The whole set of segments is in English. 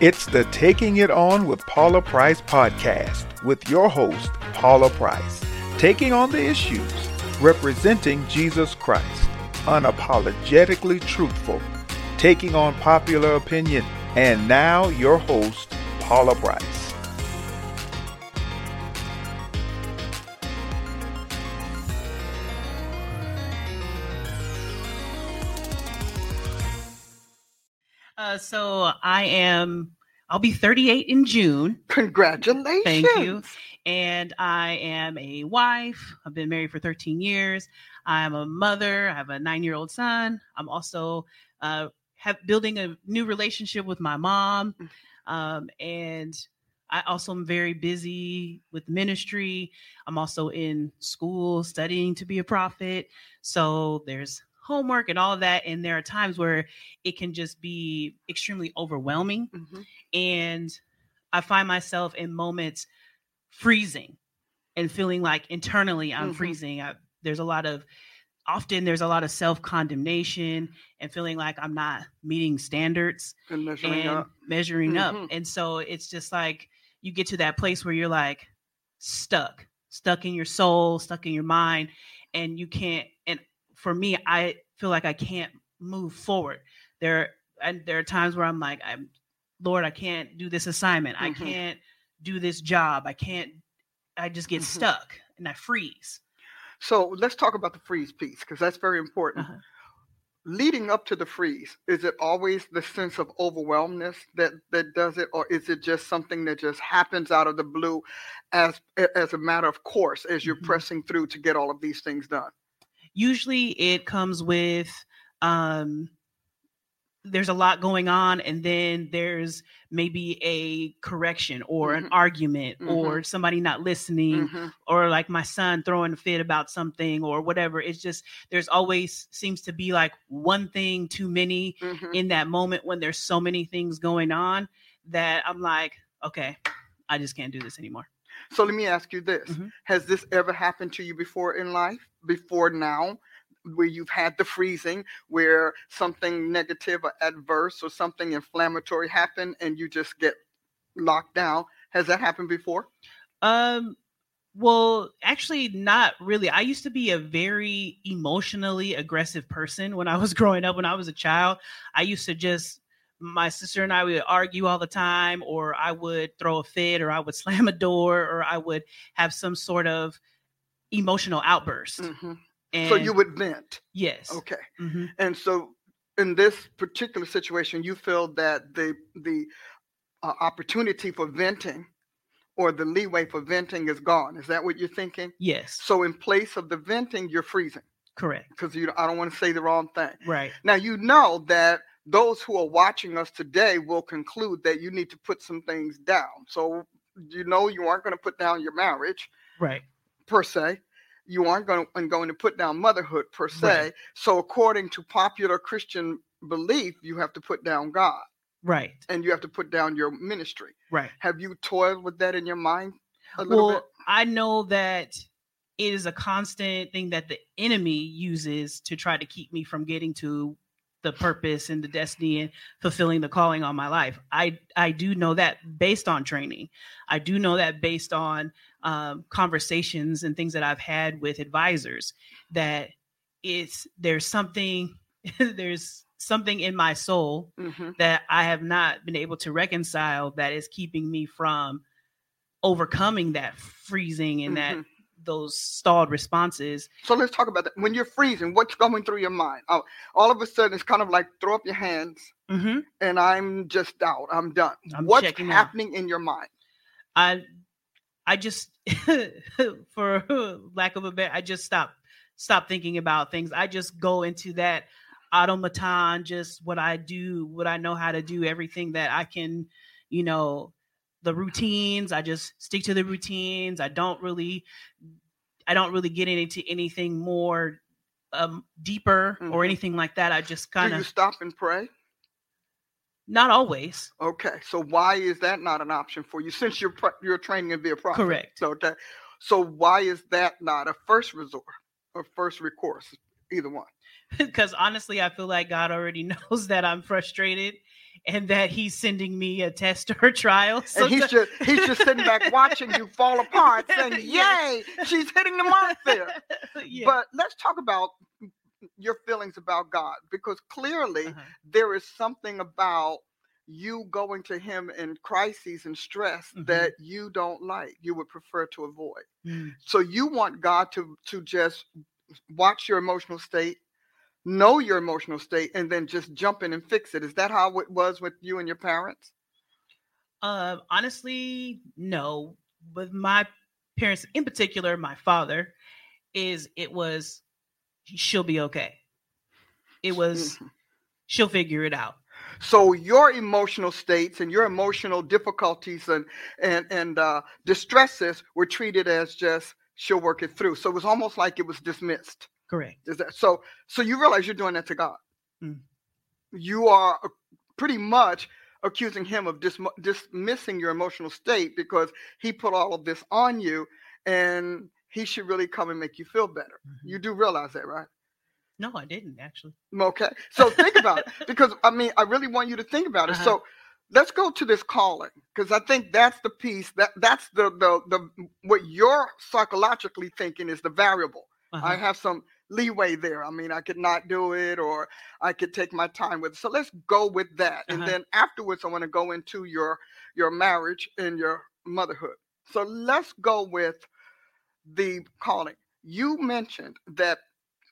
It's the Taking It On with Paula Price podcast with your host, Paula Price. Taking on the issues, representing Jesus Christ, unapologetically truthful, taking on popular opinion. And now, your host, Paula Price. So I am. I'll be 38 in June. Congratulations. Thank you. And I am a wife. I've been married for 13 years. I'm a mother. I have a nine year old son. I'm also uh, have building a new relationship with my mom. Um, and I also am very busy with ministry. I'm also in school studying to be a prophet. So there's homework and all of that. And there are times where it can just be extremely overwhelming. Mhm. And I find myself in moments freezing and feeling like internally I'm Mhm. freezing. I, there's a lot of, often there's a lot of self condemnation and feeling like I'm not meeting standards And measuring and up. measuring up. Mhm. And so it's just like you get to that place where you're like stuck, stuck in your soul, stuck in your mind, and you can't. And for me, I feel like I can't move forward. There and there are times where I'm like, I'm Lord, I can't do this assignment. I Mhm. can't do this job. I can't. I just get Mhm. stuck and I freeze. So let's talk about the freeze piece because that's very important. Uh-huh. Leading up to the freeze, is it always the sense of overwhelmness that that does it, or is it just something that just happens out of the blue, as as a matter of course, as you're Mhm. pressing through to get all of these things done? Usually it comes with um there's a lot going on and then there's maybe a correction or an Mhm. argument Mhm. or somebody not listening Mhm. or like my son throwing a fit about something or whatever it's just there's always seems to be like one thing too many Mhm. in that moment when there's so many things going on that i'm like okay i just can't do this anymore So let me ask you this: Mhm. Has this ever happened to you before in life? Before now, where you've had the freezing, where something negative or adverse or something inflammatory happened, and you just get locked down? Has that happened before? Um, well, actually, not really. I used to be a very emotionally aggressive person when I was growing up. When I was a child, I used to just my sister and I would argue all the time, or I would throw a fit, or I would slam a door, or I would have some sort of emotional outburst. Mhm. And So you would vent. yes, Okay. Mhm. And so in this particular situation, you feel that the the uh, opportunity for venting or the leeway for venting is gone. Is that what you're thinking? yes, So in place of the venting, you're freezing correct, because you I don't want to say the wrong thing. right, Now you know that those who are watching us today will conclude that you need to put some things down. So you know you aren't going to put down your marriage right, per se. You aren't going to, going to put down motherhood per se. Right. So according to popular Christian belief, you have to put down God right, and you have to put down your ministry. right. Have you toiled with that in your mind a little well bit? i know that it is a constant thing that the enemy uses to try to keep me from getting to the purpose and the destiny and fulfilling the calling on my life i i do know that based on training i do know that based on um, conversations and things that i've had with advisors that it's there's something there's something in my soul Mhm. that I have not been able to reconcile that is keeping me from overcoming that freezing and that Mhm. Those stalled responses. So let's talk about that. When you're freezing, what's going through your mind? Oh, all of a sudden, it's kind of like throw up your hands Mm-hmm. and I'm just out. I'm done. I'm What's checking out. happening in your mind? I I just for lack of a better I just stop stop thinking about things. I just go into that automaton, just what I do, what I know how to do, everything that I can, you know, the routines. I just stick to the routines. I don't really I don't really get into anything more um deeper or Mhm. anything like that. I just kind of stop and pray? not always. Okay, so why is that not an option for you since you're you're training to be a prophet? Correct. Okay, so why is that not a first resort or first recourse? Either one. because honestly, I feel like God already knows that I'm frustrated and that he's sending me a test or a trial. So and he's just he's just sitting back watching you fall apart, saying. "Yay, she's hitting the mark there." yeah. But let's talk about your feelings about God, because clearly Uh-huh. there is something about you going to Him in crises and stress Mhm. that you don't like. You would prefer to avoid. Mm. So you want God to to just watch your emotional state, know your emotional state, and then just jump in and fix it. Is that how it was with you and your parents? Uh, honestly, no. With my parents, in particular, my father, is it was she'll be okay. It was Mhm. she'll figure it out. So your emotional states and your emotional difficulties and and and uh, distresses were treated as just she'll work it through. So it was almost like it was dismissed. Correct. Is that so? So you realize you're doing that to God. Mm. You are pretty much accusing him of dis- dismissing your emotional state because he put all of this on you, and he should really come and make you feel better. Mhm. You do realize that, right? No, I didn't actually. Okay. So think about it because I mean, I really want you to think about it. Uh-huh. So let's go to this calling because I think that's the piece that that's the the the what you're psychologically thinking is the variable. I Uh-huh. have some leeway there. I mean, I could not do it or I could take my time with it. So let's go with that. And Uh-huh. then afterwards I want to go into your your marriage and your motherhood. So let's go with the calling. You mentioned that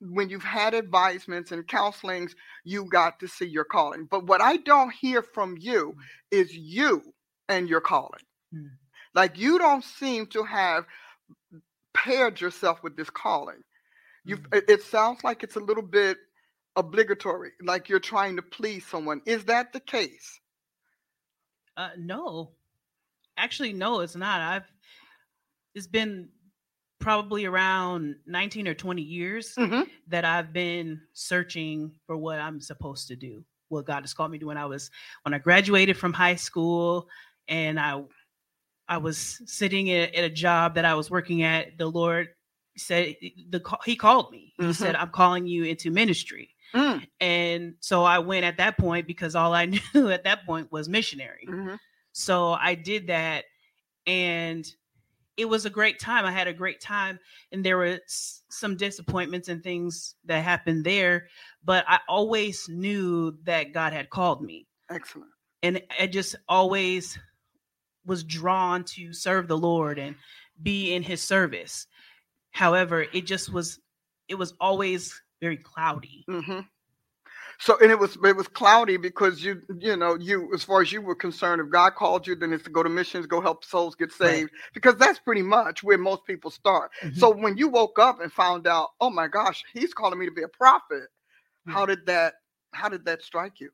when you've had advisements and counselings, you got to see your calling. But what I don't hear from you is you and your calling. Mm. Like you don't seem to have paired yourself with this calling. You Mm. it, sounds like it's a little bit obligatory, like you're trying to please someone. Is that the case? Uh, no, actually, no, it's not. I've it's been probably around 19 or 20 years hmm that I've been searching for what I'm supposed to do, what God has called me to. When I was when I graduated from high school, and I I was sitting at, at a job that I was working at. The Lord said the He called me. He Mhm. said, "I'm calling you into ministry." Mm, And so I went at that point because all I knew at that point was missionary. mhm. So I did that and it was a great time. I had a great time and there were some disappointments and things that happened there, but I always knew that God had called me. Excellent. And I just always was drawn to serve the Lord and be in his service. However, it just was it was always very cloudy. hmm So and it was it was cloudy because you you know you as far as you were concerned, if God called you, then it's to go to missions, go help souls get Right. saved, because that's pretty much where most people start. Mhm. So when you woke up and found out, oh my gosh, He's calling me to be a prophet, Hmm. how did that how did that strike you?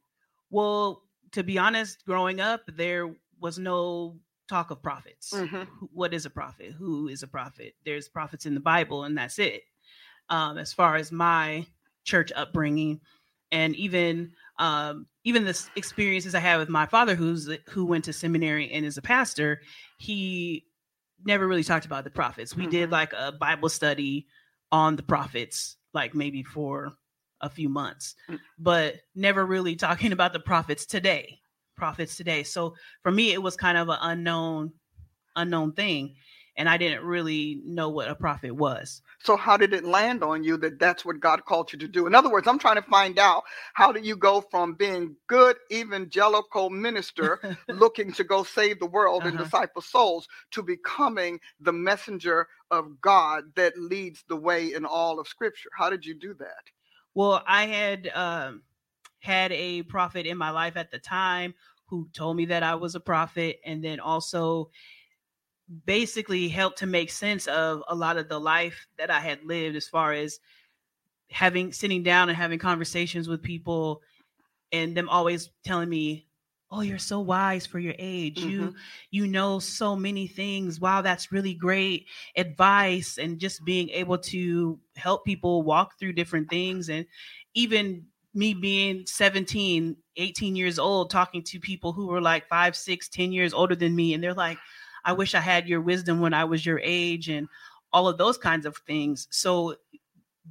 Well, to be honest, growing up, there was no talk of prophets. Mhm. What is a prophet? Who is a prophet? There's prophets in the Bible, and that's it. Um, as far as my church upbringing, and even um, even the experiences I had with my father, who's who went to seminary and is a pastor, he never really talked about the prophets. We did Mhm. like a Bible study on the prophets, like maybe for a few months, Mm. but never really talking about the prophets today. Prophets today. So for me, it was kind of an unknown, unknown thing, and I didn't really know what a prophet was. So how did it land on you that that's what God called you to do? In other words, I'm trying to find out how do you go from being good evangelical minister looking to go save the world and Uh-huh. disciple souls to becoming the messenger of God that leads the way in all of scripture. How did you do that? Well, I had um, had a prophet in my life at the time who told me that I was a prophet, and then also basically helped to make sense of a lot of the life that I had lived, as far as having sitting down and having conversations with people, and them always telling me, "Oh, you're so wise for your age. You mm-hmm. you know so many things. Wow, that's really great advice and just being able to help people walk through different things and even me being 17 18 years old talking to people who were like five six ten years older than me and they're like i wish i had your wisdom when i was your age and all of those kinds of things so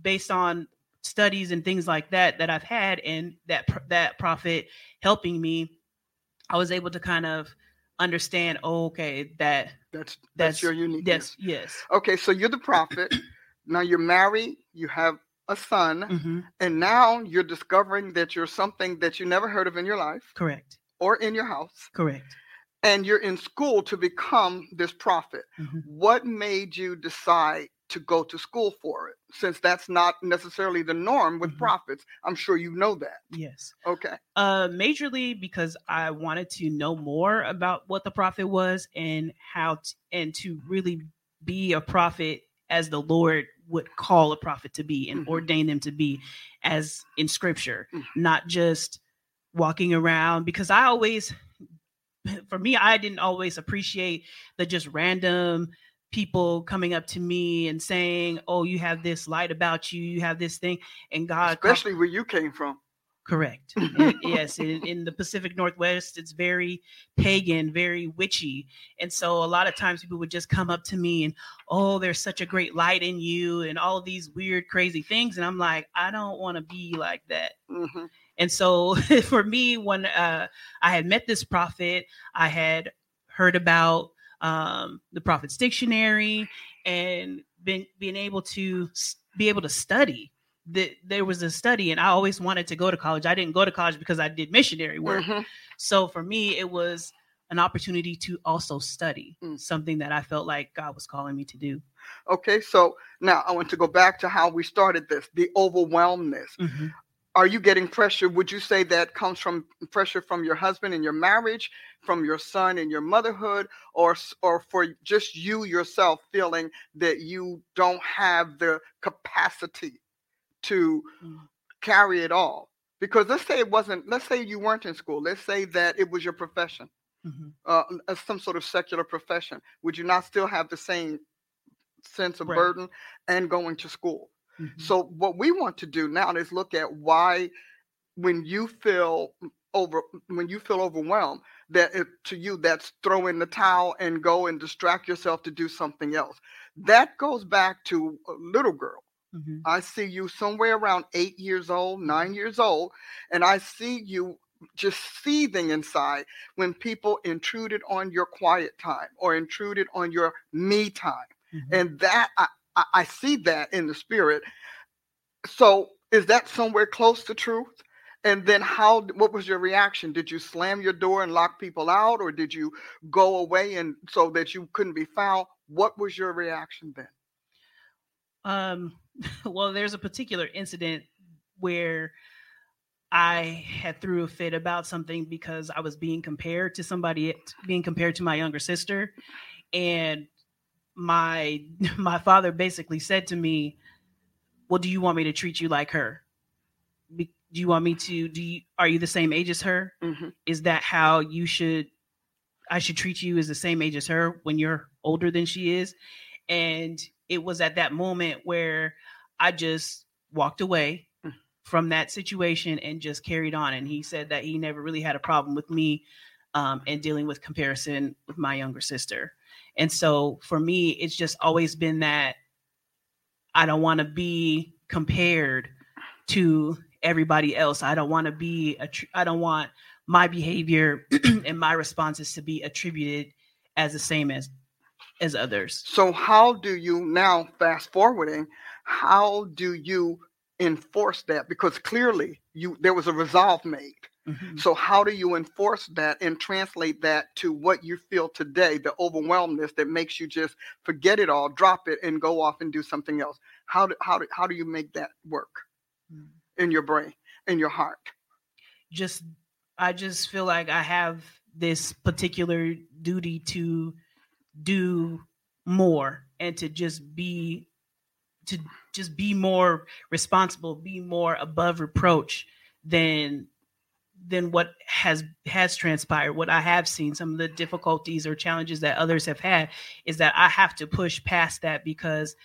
based on studies and things like that that i've had and that that prophet helping me I was able to kind of understand, oh, okay, that That's that's, That's- your uniqueness. yes yes. Okay, so you're the prophet. now you're married. You have a son, hmm and now you're discovering that you're something that you never heard of in your life Correct. or in your house, Correct. and you're in school to become this prophet. Mhm. What made you decide to go to school for it? Since that's not necessarily the norm with Mhm. prophets, I'm sure you know that. Yes. Okay. Uh, majorly because I wanted to know more about what the prophet was and how t- and to really be a prophet as the Lord would call a prophet to be and Mhm. ordain them to be as in scripture, Mhm. not just walking around because I always for me I didn't always appreciate the just random people coming up to me and saying, "Oh, you have this light about you, you have this thing," and God Especially where you came from. Correct. Yes, in, in the Pacific Northwest, it's very pagan, very witchy. And so a lot of times people would just come up to me and, oh, there's such a great light in you, and all these weird, crazy things. And I'm like, I don't want to be like that. hmm And so for me, when uh, I had met this prophet, I had heard about um, the prophet's dictionary and been being able to be able to study. That there was a study, and I always wanted to go to college. I didn't go to college because I did missionary work. hmm So for me, it was an opportunity to also study Mm. something that I felt like God was calling me to do. Okay, so now I want to go back to how we started this the overwhelmness. Mhm. Are you getting pressure? Would you say that comes from pressure from your husband in your marriage, from your son in your motherhood, or or for just you yourself feeling that you don't have the capacity to Mm. carry it all? Because let's say it wasn't. Let's say you weren't in school. Let's say that it was your profession, Mhm. uh, some sort of secular profession. Would you not still have the same sense of Right. burden and going to school? Mhm. So what we want to do now is look at why when you feel over when you feel overwhelmed that it, to you that's throw in the towel and go and distract yourself to do something else. That goes back to a little girl. Mhm. I see you somewhere around 8 years old, 9 years old and I see you just seething inside when people intruded on your quiet time or intruded on your me time Mhm. and that I, I, I see that in the spirit. So is that somewhere close to truth? And then how what was your reaction? Did you slam your door and lock people out or did you go away and so that you couldn't be found? What was your reaction then? Um, well, there's a particular incident where I had threw a fit about something because I was being compared to somebody, being compared to my younger sister, and my my father basically said to me, "Well, do you want me to treat you like her? Do you want me to? Do you are you the same age as her? hmm Is that how you should? I should treat you as the same age as her when you're older than she is?" And it was at that moment where I just walked away Mm. from that situation and just carried on. And he said that he never really had a problem with me um, and dealing with comparison with my younger sister. And so for me, it's just always been that I don't want to be compared to everybody else. I don't want to be a. Tr- I don't want my behavior and my responses to be attributed as the same as as others. so how do you now fast forwarding how do you enforce that because clearly you there was a resolve made Mhm. So how do you enforce that and translate that to what you feel today, the overwhelmness that makes you just forget it all, drop it, and go off and do something else? How do how do how do you make that work Mm. in your brain, in your heart? just I just feel like I have this particular duty to do more and to just be to just be more responsible, be more above reproach than than what has has transpired. What I have seen, some of the difficulties or challenges that others have had, is that I have to push past that because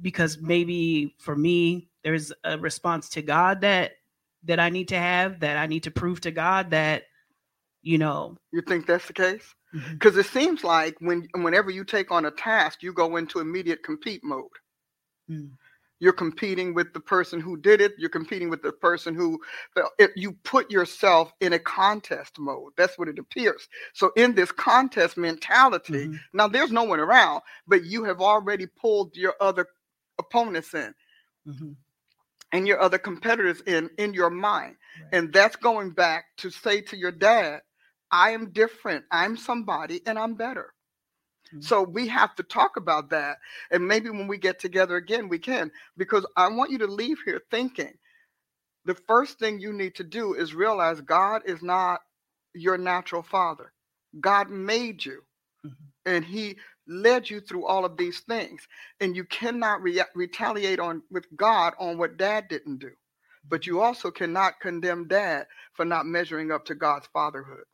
because maybe for me there's a response to God that that I need to have that I need to prove to God that you know You think that's the case? Mhm. Because it seems like when whenever you take on a task, you go into immediate compete mode. Mm. You're competing with the person who did it. You're competing with the person who if you put yourself in a contest mode. That's what it appears. So in this contest mentality, mm-hmm. now there's no one around, but you have already pulled your other opponents in. Mm-hmm. And your other competitors in in your mind. Right. And that's going back to say to your dad, I am different. I'm somebody and I'm better. Mm-hmm. So we have to talk about that. And maybe when we get together again, we can, because I want you to leave here thinking the first thing you need to do is realize God is not your natural father. God made you mm-hmm. and he led you through all of these things. And you cannot re- retaliate on with God on what dad didn't do. But you also cannot condemn dad for not measuring up to God's fatherhood.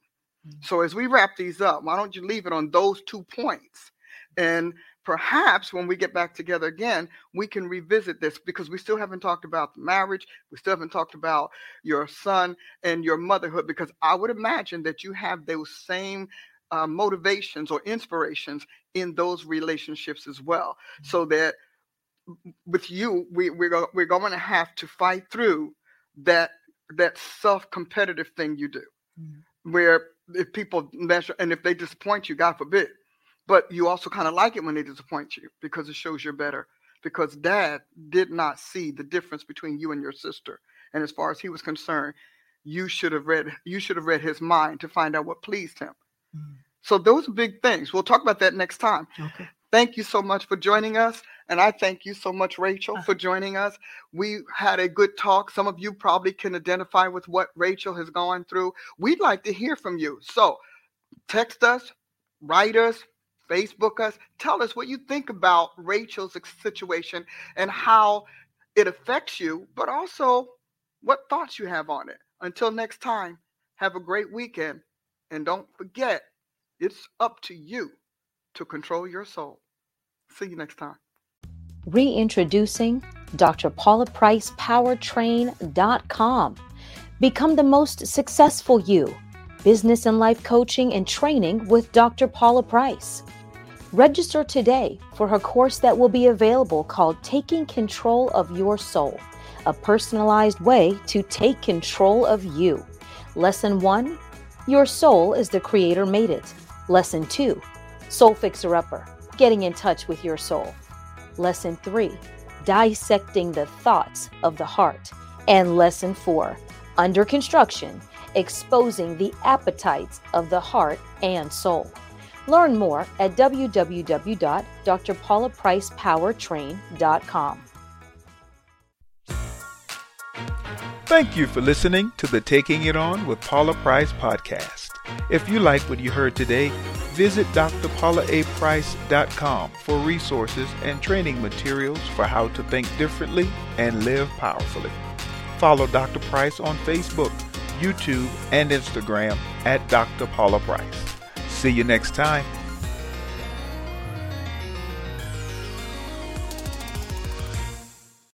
So as we wrap these up, why don't you leave it on those two points? And perhaps when we get back together again, we can revisit this because we still haven't talked about the marriage. We still haven't talked about your son and your motherhood because I would imagine that you have those same uh, motivations or inspirations in those relationships as well. So that with you, we, we're, we're going to have to fight through that that self-competitive thing you do, mm-hmm. where if people measure and if they disappoint you, God forbid. But you also kind of like it when they disappoint you because it shows you're better. Because dad did not see the difference between you and your sister. And as far as he was concerned, you should have read you should have read his mind to find out what pleased him. Mm. So those are big things. We'll talk about that next time. Okay. Thank you so much for joining us. And I thank you so much, Rachel, uh. for joining us. We had a good talk. Some of you probably can identify with what Rachel has gone through. We'd like to hear from you. So text us, write us, Facebook us. Tell us what you think about Rachel's situation and how it affects you, but also what thoughts you have on it. Until next time, have a great weekend. And don't forget, it's up to you to control your soul. See you next time. Reintroducing Dr. Paula Price Powertrain.com. Become the most successful you. Business and life coaching and training with Dr. Paula Price. Register today for her course that will be available called Taking Control of Your Soul, a personalized way to take control of you. Lesson 1 Your soul is the creator made it. Lesson 2 Soul Fixer Upper, getting in touch with your soul. Lesson 3 Dissecting the Thoughts of the Heart. And Lesson 4 Under Construction Exposing the Appetites of the Heart and Soul. Learn more at www.drpaulapricepowertrain.com. Thank you for listening to the Taking It On with Paula Price podcast. If you like what you heard today, visit drpaulaaprice.com for resources and training materials for how to think differently and live powerfully. Follow Dr. Price on Facebook, YouTube, and Instagram at Dr. Paula Price. See you next time.